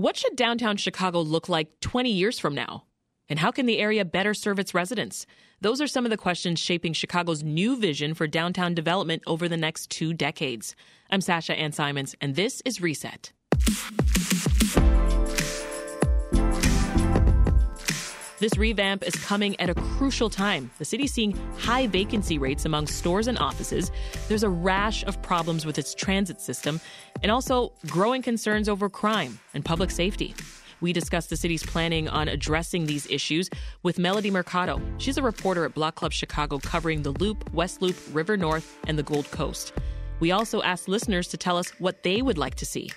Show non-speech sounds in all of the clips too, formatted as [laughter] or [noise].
What should downtown Chicago look like 20 years from now? And how can the area better serve its residents? Those are some of the questions shaping Chicago's new vision for downtown development over the next two decades. I'm Sasha Ann Simons, and this is Reset. This revamp is coming at a crucial time. The city's seeing high vacancy rates among stores and offices. There's a rash of problems with its transit system, and also growing concerns over crime and public safety. We discussed the city's planning on addressing these issues with Melody Mercado. She's a reporter at Block Club Chicago covering the Loop, West Loop, River North, and the Gold Coast. We also asked listeners to tell us what they would like to see.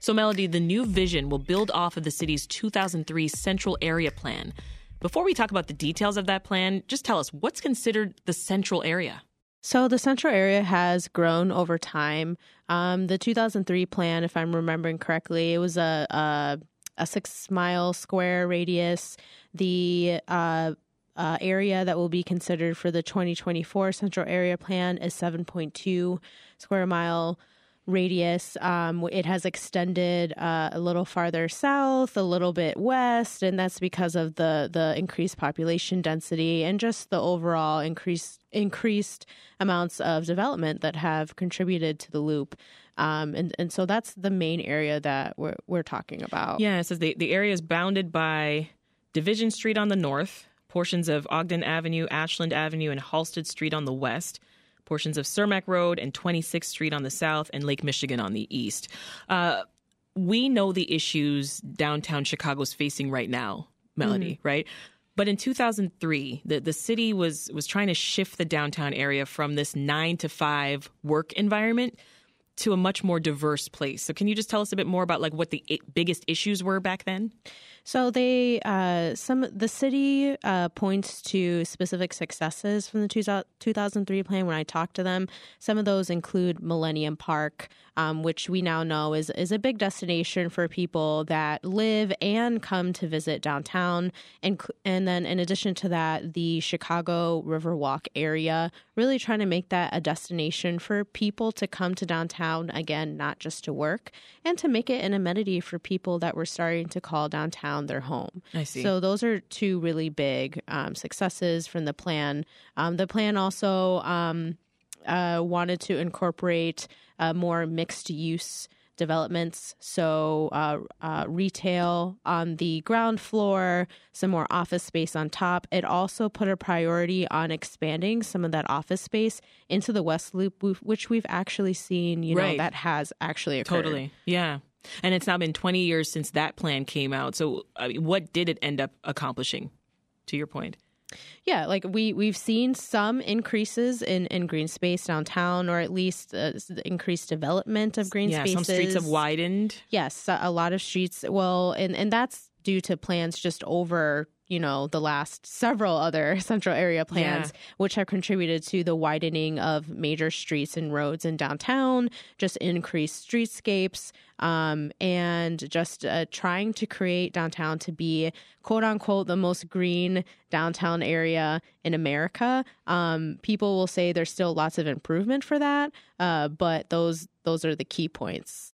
So, Melody, the new vision will build off of the city's 2003 Central Area Plan. Before we talk about the details of that plan, just tell us what's considered the central area? So the central area has grown over time. Um, the 2003 plan, if I'm remembering correctly, it was a a, a six mile square radius. The uh, uh, area that will be considered for the 2024 central area plan is 7.2 square mile radius. Um, it has extended uh, a little farther south, a little bit west, and that's because of the the increased population density and just the overall increased increased amounts of development that have contributed to the loop. Um, and and so that's the main area that we're we're talking about. Yeah, it says the the area is bounded by Division Street on the north, portions of Ogden Avenue, Ashland Avenue, and Halsted Street on the west portions of Cermak Road and 26th Street on the south, and Lake Michigan on the east. Uh, we know the issues downtown Chicago is facing right now, Melody, mm-hmm. right? But in 2003, the, the city was was trying to shift the downtown area from this nine to five work environment to a much more diverse place. So, can you just tell us a bit more about like what the biggest issues were back then? So they uh, some the city uh, points to specific successes from the 2003 plan. When I talk to them, some of those include Millennium Park, um, which we now know is is a big destination for people that live and come to visit downtown. And and then in addition to that, the Chicago Riverwalk area, really trying to make that a destination for people to come to downtown again, not just to work, and to make it an amenity for people that were starting to call downtown around their home. I see. So those are two really big um, successes from the plan. Um, the plan also um, uh, wanted to incorporate uh, more mixed use developments. So, uh, uh, retail on the ground floor, some more office space on top. It also put a priority on expanding some of that office space into the West Loop, which we've actually seen, you know, that has actually occurred. Totally. Yeah. And it's now been 20 years since that plan came out. So, I mean, what did it end up accomplishing, to your point? Yeah, like we we've seen some increases in in green space downtown, or at least uh, increased development of green space. yeah, spaces. some streets have widened. Yes, a lot of streets. Well, and and that's due to plans just over you know the last several other [laughs] central area plans yeah. which have contributed to the widening of major streets and roads in downtown just increased streetscapes um, and just uh, trying to create downtown to be quote unquote the most green downtown area in america um, people will say there's still lots of improvement for that uh, but those those are the key points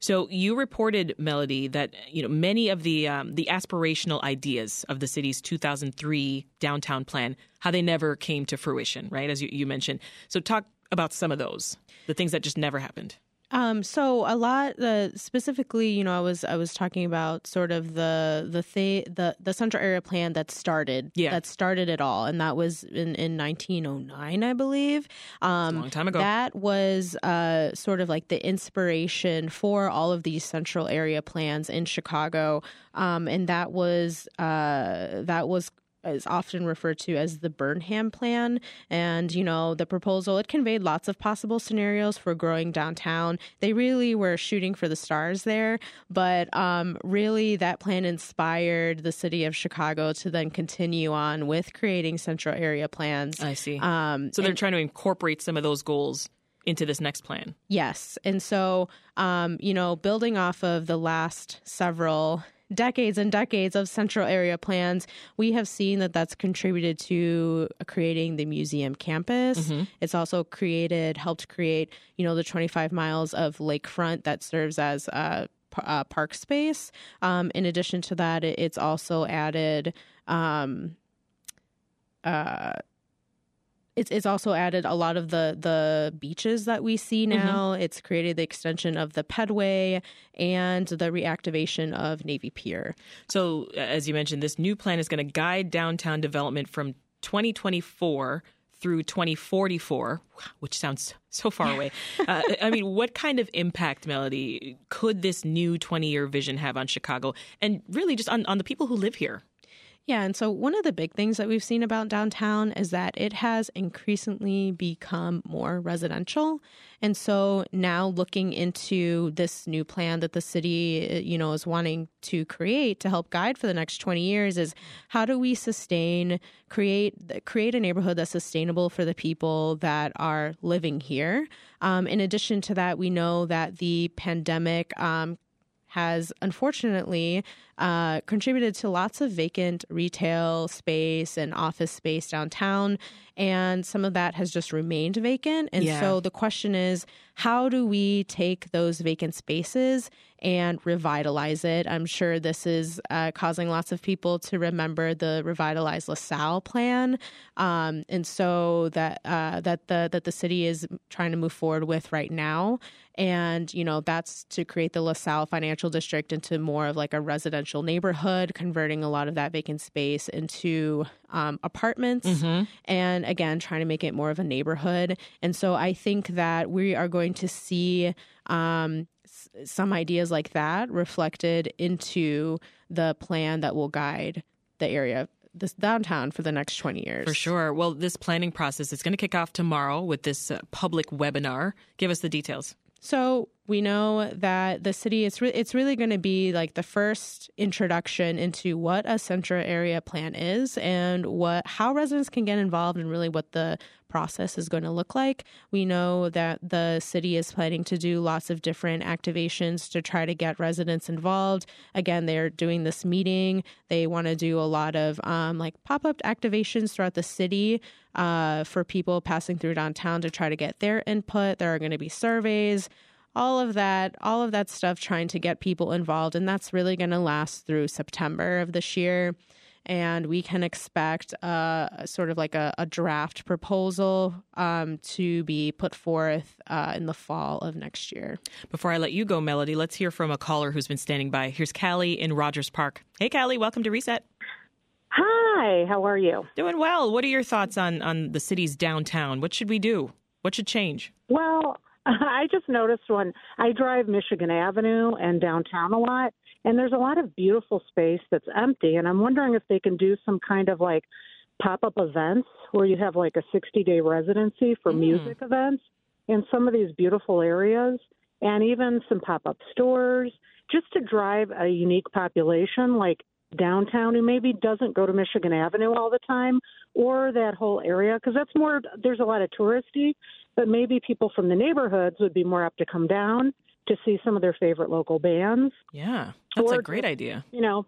so you reported, Melody, that you know many of the um, the aspirational ideas of the city's 2003 downtown plan, how they never came to fruition, right? As you, you mentioned. So talk about some of those, the things that just never happened. Um, so a lot, uh, specifically, you know, I was I was talking about sort of the the th- the the central area plan that started, Yeah. that started it all, and that was in in 1909, I believe. Um, a long time ago. That was uh, sort of like the inspiration for all of these central area plans in Chicago, um, and that was uh, that was is often referred to as the Burnham Plan. And, you know, the proposal, it conveyed lots of possible scenarios for growing downtown. They really were shooting for the stars there. But um, really, that plan inspired the city of Chicago to then continue on with creating central area plans. I see. Um, so they're trying to incorporate some of those goals into this next plan. Yes. And so, um, you know, building off of the last several decades and decades of central area plans, we have seen that that's contributed to creating the museum campus. It's also created, helped create, you know, the 25 miles of lakefront that serves as a, uh, park space. Um, in addition to that, it's also added. Um, uh, it's it's also added a lot of the the beaches that we see now. It's created the extension of the pedway and the reactivation of Navy Pier. So, as you mentioned, this new plan is going to guide downtown development from 2024 through 2044, which sounds so far away. [laughs] uh, I mean, what kind of impact, Melody, could this new 20 year vision have on Chicago and really just on, on the people who live here? Yeah, and so one of the big things that we've seen about downtown is that it has increasingly become more residential. And so now looking into this new plan that the city, uh, you know, is wanting to create to help guide for the next 20 years is how do we sustain create create a neighborhood that's sustainable for the people that are living here. Um, in addition to that, we know that the pandemic um, has unfortunately uh, contributed to lots of vacant retail space and office space downtown. And some of that has just remained vacant. And Yeah. so the question is how do we take those vacant spaces and revitalize it? I'm sure this is uh, causing lots of people to remember the revitalized LaSalle plan. Um, and so that uh, that the that the city is trying to move forward with right now. And, you know, that's to create the LaSalle Financial District into more of like a residential neighborhood, converting a lot of that vacant space into um, apartments. And again, trying to make it more of a neighborhood. And so I think that we are going to see um, s- some ideas like that reflected into the plan that will guide the area, this downtown for the next 20 years. For sure. Well, this planning process is going to kick off tomorrow with this uh, public webinar. Give us the details. So we know that the city it's re- it's really going to be like the first introduction into what a central area plan is and what how residents can get involved and really what the process is going to look like. We know that the city is planning to do lots of different activations to try to get residents involved. Again, they're doing this meeting. They want to do a lot of um, like pop up activations throughout the city uh, for people passing through downtown to try to get their input. There are going to be surveys all of that all of that stuff trying to get people involved and that's really going to last through september of this year and we can expect uh, sort of like a, a draft proposal um, to be put forth uh, in the fall of next year Before I let you go, Melody, let's hear from a caller who's been standing by. Here's Callie in Rogers Park. Hey, Callie, welcome to Reset. Hi, how are you? Doing well. What are your thoughts on, on the city's downtown? What should we do? What should change? Well, I just noticed when I drive Michigan Avenue and downtown a lot, and there's a lot of beautiful space that's empty, and I'm wondering if they can do some kind of like pop up events where you have like a 60 day residency for hmm. music events in some of these beautiful areas, and even some pop up stores just to drive a unique population like downtown who maybe doesn't go to Michigan Avenue all the time or that whole area because that's more there's a lot of touristy but maybe people from the neighborhoods would be more apt to come down to see some of their favorite local bands Yeah, that's a great idea. you know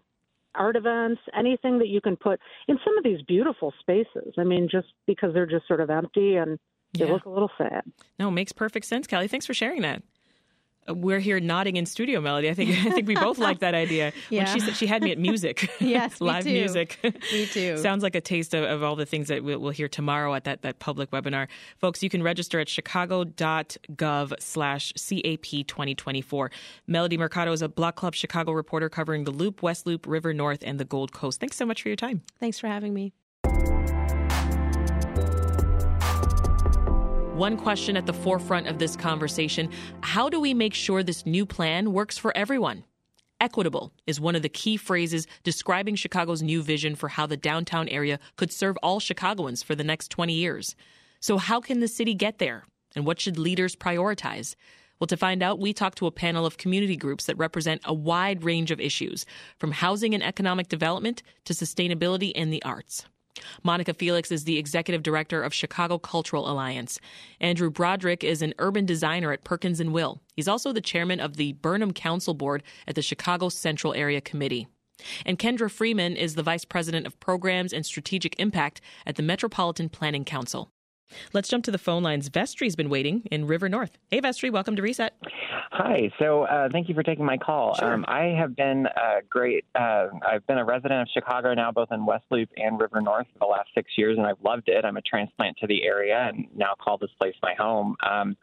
art events anything that you can put in some of these beautiful spaces i mean just because they're just sort of empty and they Yeah. look a little sad No, makes perfect sense, Kelly. Thanks for sharing that. We're here nodding in studio, Melody. I think I think we both like that idea. Yeah. [laughs] When she said she had me at music. [laughs] yes, [laughs] live me music. me too. Sounds like a taste of, of all the things that we'll, we'll, hear tomorrow at that, that public webinar. Folks, you can register at chicago.gov slash CAP 2024. Melody Mercado is a Block Club Chicago reporter covering the Loop, West Loop, River North, and the Gold Coast. Thanks so much for your time. Thanks for having me. One question at the forefront of this conversation how do we make sure this new plan works for everyone? Equitable is one of the key phrases describing Chicago's new vision for how the downtown area could serve all Chicagoans for the next 20 years. So, how can the city get there? And what should leaders prioritize? Well, to find out, we talked to a panel of community groups that represent a wide range of issues, from housing and economic development to sustainability and the arts. Monica Felix is the executive director of Chicago Cultural Alliance. Andrew Broderick is an urban designer at Perkins and Will. He's also the chairman of the Burnham Council Board at the Chicago Central Area Committee. And Kendra Freeman is the vice president of programs and strategic impact at the Metropolitan Planning Council. Let's jump to the phone lines. Vestry's been waiting in River North. Hey, Vestry, welcome to Reset. Hi. So, uh, thank you for taking my call. Sure. Um, I have been a great. Uh, I've been a resident of Chicago now, both in West Loop and River North for the last six years, and I've loved it. I'm a transplant to the area and now call this place my home. Um,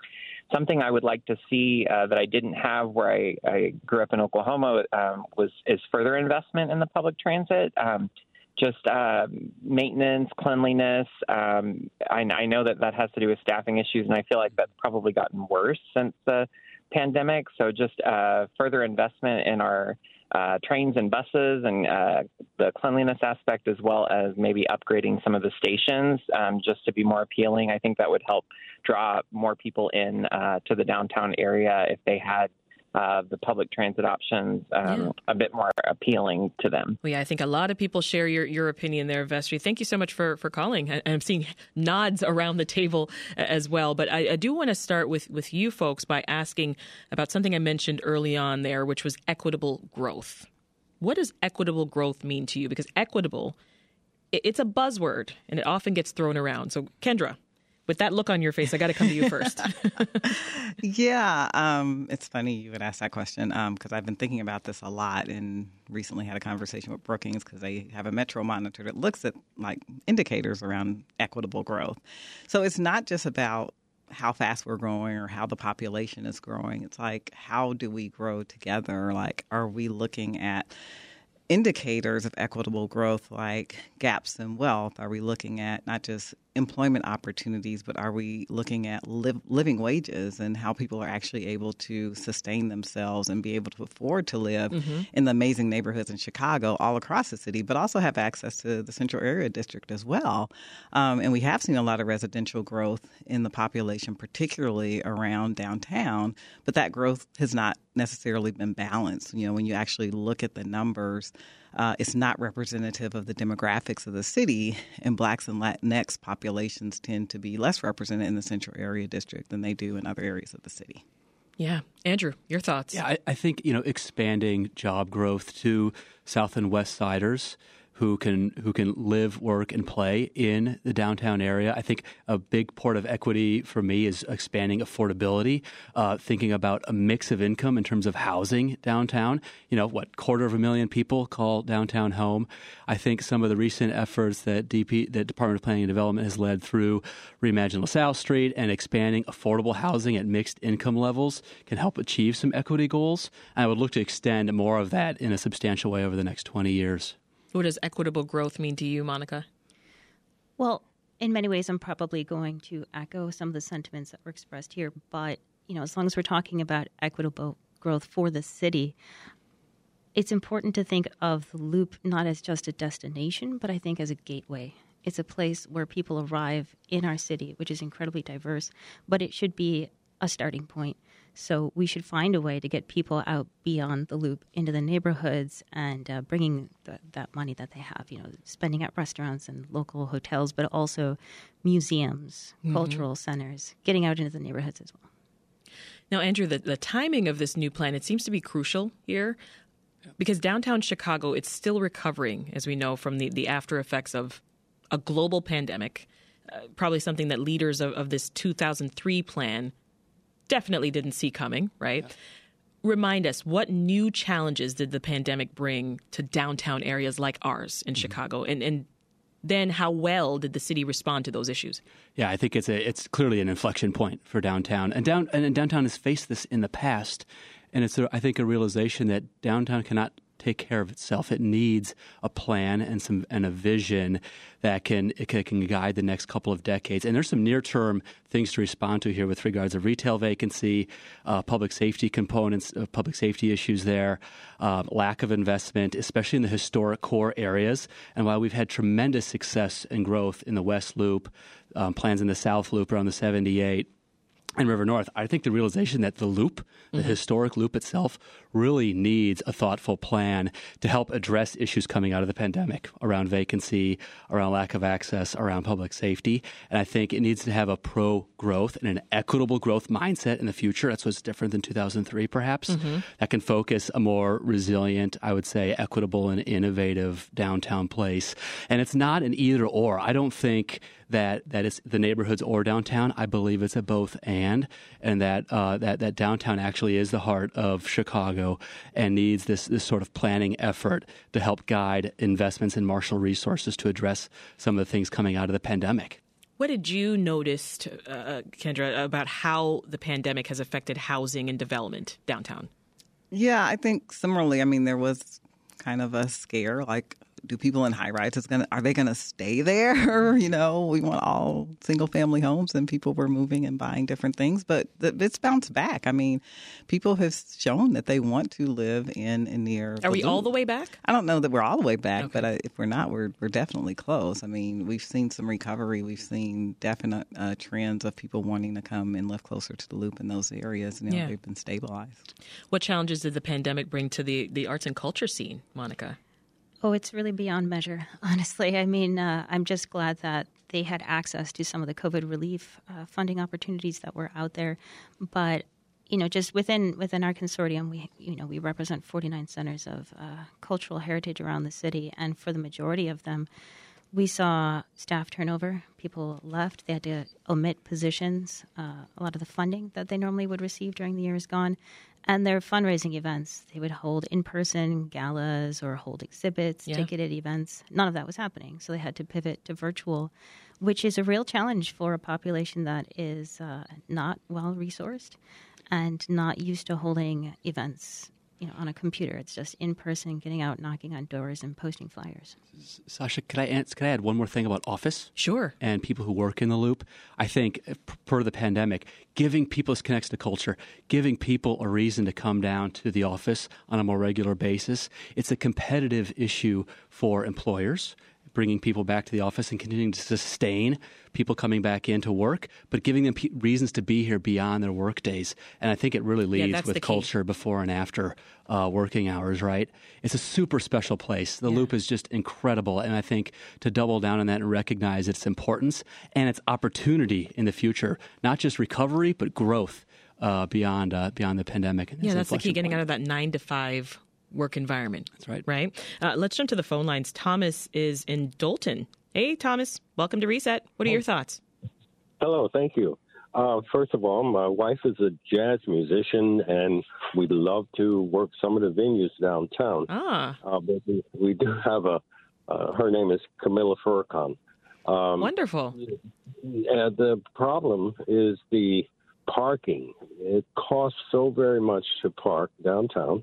something I would like to see uh, that I didn't have where I, I grew up in Oklahoma um, was is further investment in the public transit. Um, just uh, maintenance, cleanliness. Um, I, I, know that that has to do with staffing issues, and I feel like that's probably gotten worse since the pandemic. So just uh, further investment in our uh, trains and buses and uh, the cleanliness aspect, as well as maybe upgrading some of the stations um, just to be more appealing. I think that would help draw more people in uh, to the downtown area if they had uh, the public transit options um, yeah. a bit more appealing to them. Well, yeah, I think a lot of people share your, your opinion there, Vestry. Thank you so much for, for calling. I, I'm seeing nods around the table as well. But I, I do want to start with, with you folks by asking about something I mentioned early on there, which was equitable growth. What does equitable growth mean to you? Because equitable, it's a buzzword and it often gets thrown around. So, Kendra, with that look on your face, I got to come to you [laughs] first. yeah, um, it's funny you would ask that question because um, I've been thinking about this a lot and recently had a conversation with Brookings because they have a Metro monitor that looks at like indicators around equitable growth. So it's not just about how fast we're growing or how the population is growing. It's like how do we grow together? Like, are we looking at indicators of equitable growth like gaps in wealth? Are we looking at not just employment opportunities, but are we looking at live, living wages and how people are actually able to sustain themselves and be able to afford to live mm-hmm. in the amazing neighborhoods in Chicago all across the city, but also have access to the Central Area District as well? Um, and we have seen a lot of residential growth in the population, particularly around downtown, but that growth has not necessarily been balanced. You know, when you actually look at the numbers, uh, it's not representative of the demographics of the city, and blacks and Latinx populations tend to be less represented in the central area district than they do in other areas of the city. Yeah. Andrew, your thoughts? Yeah, I, I think, you know, expanding job growth to South and West Siders who can who can live, work, and play in the downtown area. I think a big part of equity for me is expanding affordability, uh, thinking about a mix of income in terms of housing downtown. You know, what quarter of a million people call downtown home. I think some of the recent efforts that DP, that Department of Planning and Development has led through Reimagine LaSalle Street and expanding affordable housing at mixed income levels can help achieve some equity goals. And I would look to extend more of that in a substantial way over the next 20 years. What does equitable growth mean to you, Monica? Well, in many ways, I'm probably going to echo some of the sentiments that were expressed here. But, you know, as long as we're talking about equitable growth for the city, it's important to think of the loop not as just a destination, but I think as a gateway. It's a place where people arrive in our city, which is incredibly diverse, but it should be a starting point. So we should find a way to get people out beyond the loop into the neighborhoods and uh, bringing the, that money that they have, you know, spending at restaurants and local hotels, but also museums, mm-hmm. cultural centers, getting out into the neighborhoods as well. Now, Andrew, the, the timing of this new plan, it seems to be crucial here because downtown Chicago, it's still recovering, as we know, from the, the after effects of a global pandemic. Uh, probably something that leaders of, of this 2003 plan definitely didn't see coming, right? Yeah. Remind us what new challenges did the pandemic bring to downtown areas like ours in mm-hmm. Chicago, and and then how well did the city respond to those issues? Yeah, I think it's a it's clearly an inflection point for downtown, and down and downtown has faced this in the past, and it's a, I think a realization that downtown cannot take care of itself. It needs a plan and some and a vision that can can, can guide the next couple of decades. And there's some near term things to respond to here with regards to retail vacancy, uh, public safety components, uh, public safety issues there, uh, lack of investment, especially in the historic core areas. And while we've had tremendous success and growth in the West Loop, um, plans in the South Loop around the 78 and River North, I think the realization that the loop, the mm-hmm. historic loop itself, really needs a thoughtful plan to help address issues coming out of the pandemic around vacancy, around lack of access, around public safety. And I think it needs to have a pro growth and an equitable growth mindset in the future. That's what's different than 2003, perhaps, mm-hmm. that can focus a more resilient, I would say, equitable and innovative downtown place. And it's not an either or. I don't think that that it's the neighborhoods or downtown. I believe it's a both and, and that uh, that that downtown actually is the heart of Chicago and needs this this sort of planning effort to help guide investments in marshal resources to address some of the things coming out of the pandemic. What did you notice, uh, Kendra, about how the pandemic has affected housing and development downtown? Yeah, I think similarly. I mean, there was kind of a scare, like do people in high rises going are they going to stay there? [laughs] you know, we want all single family homes, and people were moving and buying different things, but it's bounced back. I mean, people have shown that they want to live in and near. Are we all the way back? I don't know that we're all the way back, okay. but uh, if we're not, we're we're definitely close. I mean, we've seen some recovery. We've seen definite uh, trends of people wanting to come and live closer to the loop in those areas. And you know, yeah. they've been stabilized. What challenges did the pandemic bring to the the arts and culture scene, Monica? Oh, it's really beyond measure, [laughs] honestly. I mean, uh, I'm just glad that they had access to some of the COVID relief uh, funding opportunities that were out there. But you know, just within within our consortium, we you know we represent 49 centers of uh, cultural heritage around the city, and for the majority of them, we saw staff turnover. People left. They had to omit positions. Uh, a lot of the funding that they normally would receive during the year is gone, and their fundraising events. They would hold in person galas or hold exhibits, yeah. ticketed events. None of that was happening. So they had to pivot to virtual, which is a real challenge for a population that is uh, not well resourced and not used to holding events you know, on a computer. It's just in person, getting out, knocking on doors, and posting flyers. Sasha, could I add, could I add one more thing about office? Sure. And people who work in the loop. I think, uh, per the pandemic, giving people this connects to culture, giving people a reason to come down to the office on a more regular basis. It's a competitive issue for employers bringing people back to the office and continuing to sustain people coming back into work, but giving them p- reasons to be here beyond their work days. And I think it really leads yeah, with culture before and after uh, working hours, right? It's a super special place. The yeah. Loop is just incredible. And I think to double down on that and recognize its importance and its opportunity in the future, not just recovery, but growth. Uh, beyond uh, beyond the pandemic. yeah, that's the key. Getting out of that nine to five work environment. That's right. Right. Uh, let's jump to the phone lines. Thomas is in Dolton. Hey, Thomas. Welcome to Reset. What are your thoughts? Hello. Thank you. Uh, first of all, my wife is a jazz musician, and we would love to work some of the venues downtown. Ah. Uh, but we, we, do have a. Uh, her name is Camilla Furcon. Um, Wonderful. And the problem is the parking. It costs so very much to park downtown.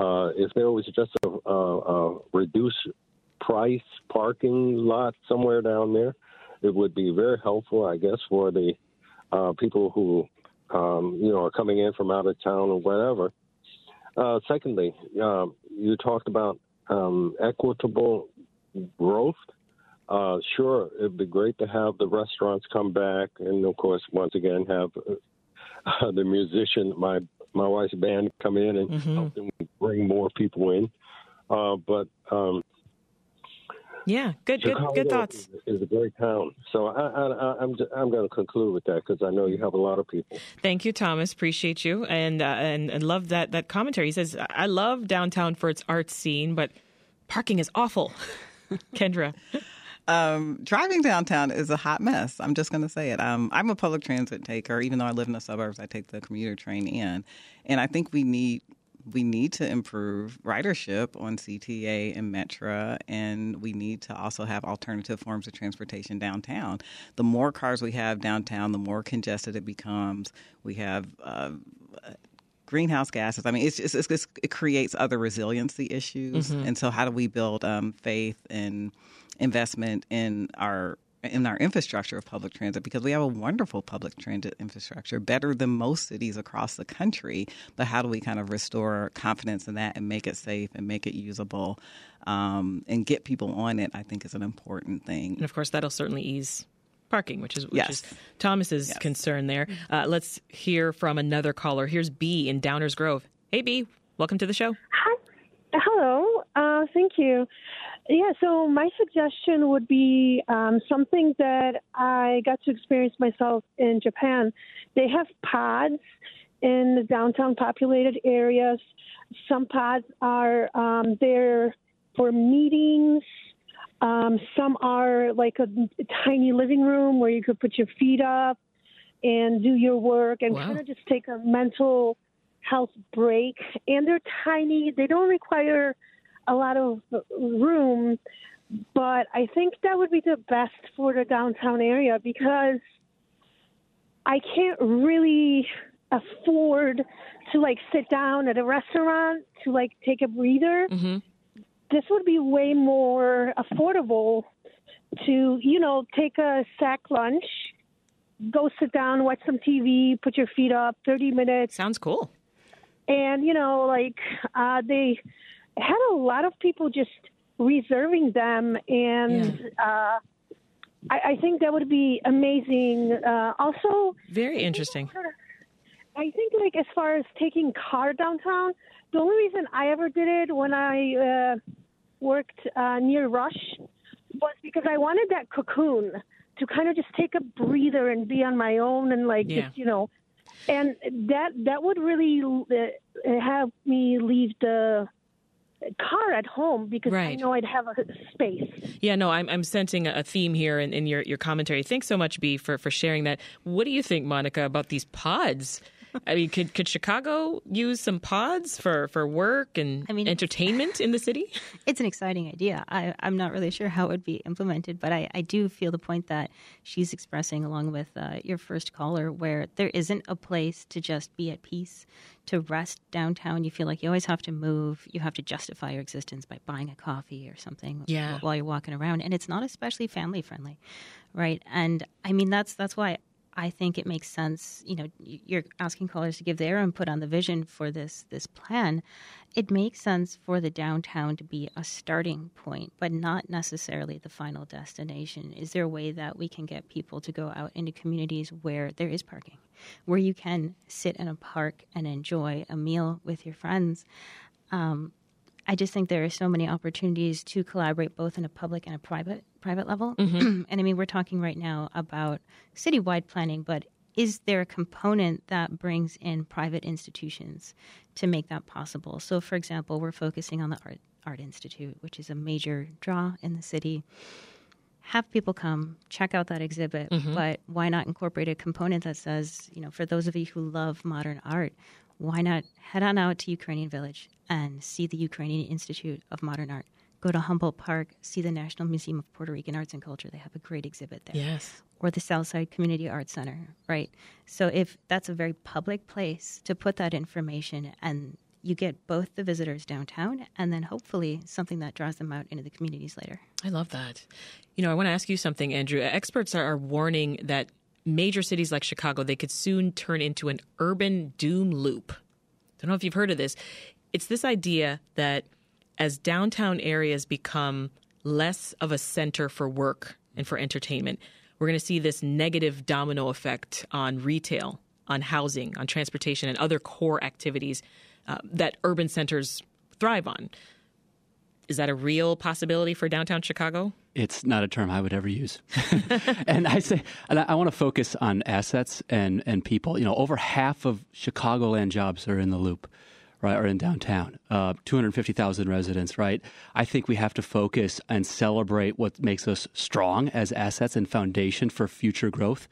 Uh, if there was just a, a, a reduced price parking lot somewhere down there, it would be very helpful, I guess, for the uh, people who um, you know are coming in from out of town or whatever. Uh, secondly, uh, you talked about um, equitable growth. Uh, sure, it'd be great to have the restaurants come back, and of course, once again, have uh, [laughs] the musician, my my wife's band, come in and mm-hmm. help them bring more people in. Uh, but um, yeah, good, good, good thoughts. Is a great town, so I, I, I'm I'm going to conclude with that because I know you have a lot of people. Thank you, Thomas. Appreciate you, and uh, and and love that that commentary. He says, "I love downtown for its art scene, but parking is awful." [laughs] Kendra. Um, driving downtown is a hot mess. I'm just going to say it. Um, I'm a public transit taker. Even though I live in the suburbs, I take the commuter train in, and I think we need we need to improve ridership on CTA and Metra, and we need to also have alternative forms of transportation downtown. The more cars we have downtown, the more congested it becomes. We have uh, greenhouse gases. I mean, it's, it's, it's, it creates other resiliency issues. Mm-hmm. And so, how do we build um, faith and investment in our in our infrastructure of public transit because we have a wonderful public transit infrastructure, better than most cities across the country. But how do we kind of restore confidence in that and make it safe and make it usable um, and get people on it? I think is an important thing. And of course, that'll certainly ease parking, which is which yes. is Thomas's yes. concern there. Uh, let's hear from another caller. Here's B in Downers Grove. Hey, B, welcome to the show. Hi. Hello. Uh, thank you. Yeah, so my suggestion would be um, something that I got to experience myself in Japan. They have pods in the downtown populated areas. Some pods are um, there for meetings. Um, some are like a, tiny living room where you could put your feet up and do your work and wow. kind of just take a mental health break. And they're tiny. They don't require a lot of room, but I think that would be the best for the downtown area because I can't really afford to like sit down at a restaurant to like take a breather. Mm-hmm. This would be way more affordable to, you know, take a sack lunch, go sit down, watch some TV, put your feet up, 30 minutes. Sounds cool. And, you know, like uh, they had a lot of people just reserving them, and yeah. uh, I, I, think that would be amazing. Uh, also, very interesting. I think, like as far as taking car downtown, the only reason I ever did it when I uh, worked uh, near Rush was because I wanted that cocoon to kind of just take a breather and be on my own and like yeah. just you know and that that would really uh, have me leave the car at home because right. I know I'd have a space. Yeah, no, I'm, I'm sensing a theme here in, in your, your commentary. Thanks so much, B, for, for sharing that. What do you think, Monica, about these pods? I mean, could could Chicago use some pods for, for work and I mean, entertainment in the city? [laughs] It's an exciting idea. I, I'm not really sure how it would be implemented, but I, I do feel the point that she's expressing, along with uh, your first caller, where there isn't a place to just be at peace, to rest downtown. You feel like you always have to move. You have to justify your existence by buying a coffee or something yeah. while you're walking around, and it's not especially family friendly, right? And I mean, that's that's why I think it makes sense. You know, you're asking callers to give their input on the vision for this this plan. It makes sense for the downtown to be a starting point, but not necessarily the final destination. Is there a way that we can get people to go out into communities where there is parking, where you can sit in a park and enjoy a meal with your friends? Um, I just think there are so many opportunities to collaborate both in a public and a private private level. Mm-hmm. [clears throat] and I mean, we're talking right now about citywide planning, but is there a component that brings in private institutions to make that possible? So, for example, we're focusing on the Art Art Institute, which is a major draw in the city. Have people come check out that exhibit, mm-hmm. but why not incorporate a component that says, you know, for those of you who love modern art, why not head on out to Ukrainian Village and see the Ukrainian Institute of Modern Art? Go to Humboldt Park, see the National Museum of Puerto Rican Arts and Culture. They have a great exhibit there. Yes. Or the Southside Community Arts Center, right? So if that's a very public place to put that information and you get both the visitors downtown and then hopefully something that draws them out into the communities later. I love that. You know, I want to ask you something, Andrew. Experts are warning that major cities like Chicago, they could soon turn into an urban doom loop. I Don't know if you've heard of this. It's this idea that as downtown areas become less of a center for work and for entertainment, we're going to see this negative domino effect on retail, on housing, on transportation, and other core activities uh, that urban centers thrive on. Is that a real possibility for downtown Chicago? It's not a term I would ever use. [laughs] [laughs] and I say, and I, I want to focus on assets and, and people. You know, over half of Chicagoland jobs are in the loop right, are in downtown. Uh, 250,000 residents, right? I think we have to focus and celebrate what makes us strong as assets and foundation for future growth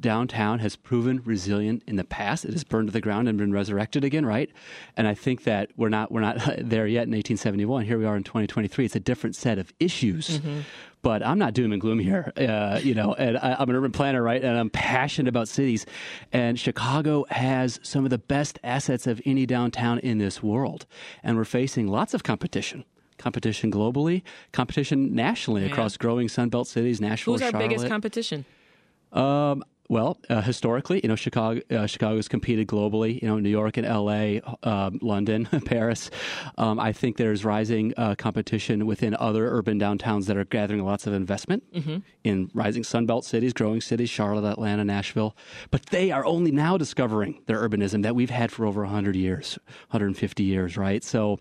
downtown has proven resilient in the past. It has burned to the ground and been resurrected again, right? And I think that we're not we're not [laughs] there yet in 1871. Here we are in 2023. It's a different set of issues. Mm-hmm. But I'm not doom and gloom here, uh, you know. And I, I'm an urban planner, right? And I'm passionate about cities. And Chicago has some of the best assets of any downtown in this world, and we're facing lots of competition competition globally, competition nationally yeah. across growing Sunbelt cities, Nashville, Who's our Charlotte. biggest competition? Um, well, uh, historically, you know, Chicago uh, Chicago's competed globally. You know, New York and L.A., um, London, [laughs] Paris. Um, I think there's rising uh, competition within other urban downtowns that are gathering lots of investment mm-hmm. in rising Sunbelt cities, growing cities, Charlotte, Atlanta, Nashville. But they are only now discovering their urbanism that we've had for over 100 years, 150 years, right? So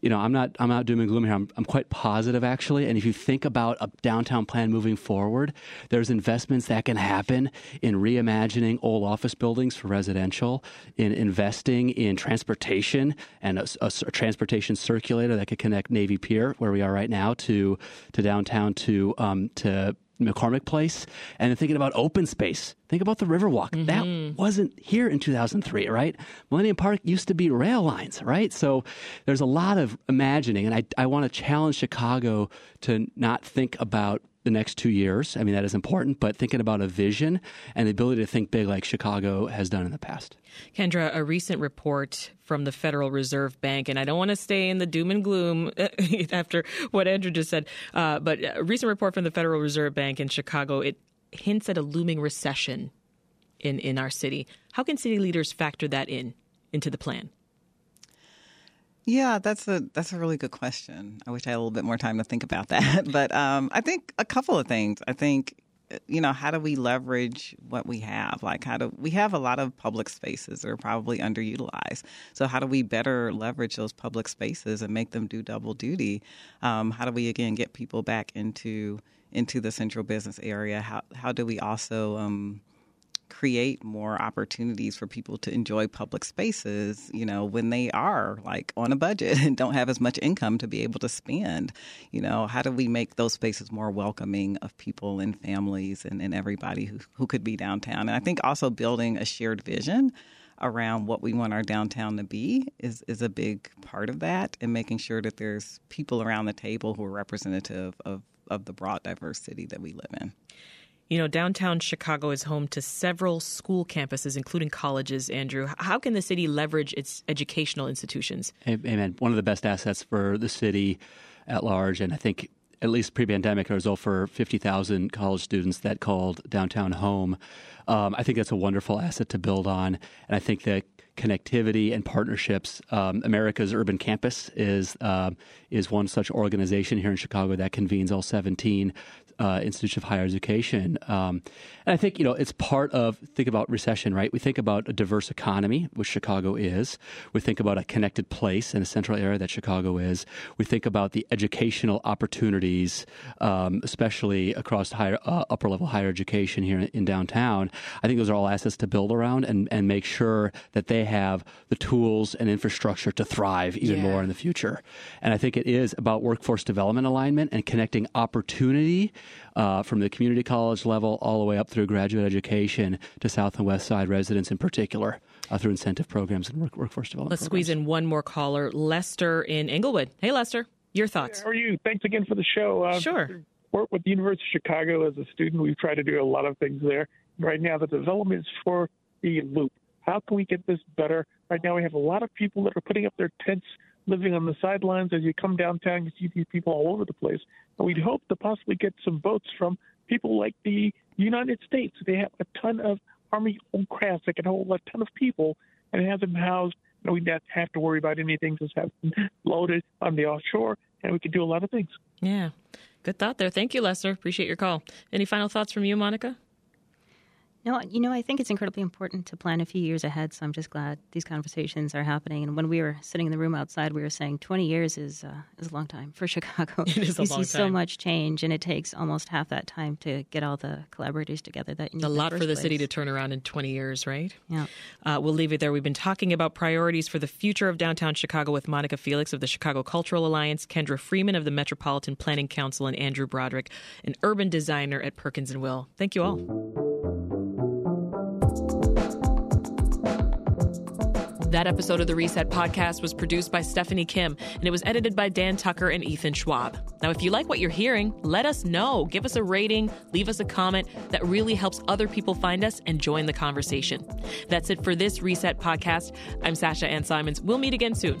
you know, I'm not I'm not doom and gloom here. I'm, I'm quite positive actually. And if you think about a downtown plan moving forward, there's investments that can happen in reimagining old office buildings for residential, in investing in transportation and a, a, a transportation circulator that could connect Navy Pier, where we are right now, to to downtown to um, to McCormick Place, and thinking about open space. Think about the Riverwalk. Mm-hmm. That wasn't here in 2003, right? Millennium Park used to be rail lines, right? So there's a lot of imagining, and I, I want to challenge Chicago to not think about the next two years. I mean, that is important, but thinking about a vision and the ability to think big like Chicago has done in the past. Kendra, a recent report from the Federal Reserve Bank, and I don't want to stay in the doom and gloom [laughs] after what Andrew just said, uh, but a recent report from the Federal Reserve Bank in Chicago, it hints at a looming recession in, in our city. How can city leaders factor that in into the plan? Yeah, that's a that's a really good question. I wish I had a little bit more time to think about [laughs] that. But um, I think a couple of things. I think you know how do we leverage what we have like how do we have a lot of public spaces that are probably underutilized so how do we better leverage those public spaces and make them do double duty um, how do we again get people back into into the central business area how how do we also um, create more opportunities for people to enjoy public spaces, you know, when they are like on a budget and don't have as much income to be able to spend. You know, how do we make those spaces more welcoming of people and families and, and everybody who, who could be downtown? And I think also building a shared vision around what we want our downtown to be is, is a big part of that and making sure that there's people around the table who are representative of, of the broad diverse city that we live in. You know, downtown Chicago is home to several school campuses, including colleges, Andrew. How can the city leverage its educational institutions? Amen. One of the best assets for the city at large, and I think at least pre-pandemic, there was over 50,000 college students that called downtown home. Um, I think that's a wonderful asset to build on, and I think that connectivity and partnerships. Um, America's Urban Campus is uh, is one such organization here in Chicago that convenes all 17 uh, institutions of higher education. Um, and I think you know it's part of think about recession, right? We think about a diverse economy, which Chicago is. We think about a connected place in a central area that Chicago is. We think about the educational opportunities, um, especially across higher uh, upper level higher education here in, in downtown. I think those are all assets to build around and and make sure that they have the tools and infrastructure to thrive even yeah. more in the future. And I think it is about workforce development alignment and connecting opportunity uh, from the community college level all the way up through graduate education to South and West Side residents in particular. Uh, through incentive programs and work, workforce development. Let's programs. squeeze in one more caller, Lester in Englewood. Hey, Lester, your thoughts? How are you? Thanks again for the show. Uh, sure. Work with the University of Chicago as a student. We've tried to do a lot of things there. Right now, the development is for the loop. How can we get this better? Right now, we have a lot of people that are putting up their tents living on the sidelines. As you come downtown, you see these people all over the place. And we'd hope to possibly get some votes from people like the United States. They have a ton of Army owned crafts that can hold a ton of people and have them housed. And we don't have to worry about anything just have loaded on the offshore, and we can do a lot of things. Yeah. Good thought there. Thank you, Lester. Appreciate your call. Any final thoughts from you, Monica? No, you know, I think it's incredibly important to plan a few years ahead. So I'm just glad these conversations are happening. And when we were sitting in the room outside, we were saying 20 years is uh, is a long time for [laughs] Chicago. It is a you long see so much change, and it takes almost half that time to get all the collaborators together. That you need a lot for first the city to turn around in 20 years, right? Yeah. Uh, we'll leave it there. We've been talking about priorities for the future of downtown Chicago with Monica Felix of the Chicago Cultural Alliance, Kendra Freeman of the Metropolitan Planning Council, and Andrew Broderick, an urban designer at Perkins and Will. Thank you all. That episode of the Reset podcast was produced by Stephanie Kim, and it was edited by Dan Tucker and Ethan Schwab. Now, if you like what you're hearing, let us know. Give us a rating, leave us a comment. That really helps other people find us and join the conversation. That's it for this Reset podcast. I'm Sasha Ann Simons. We'll meet again soon.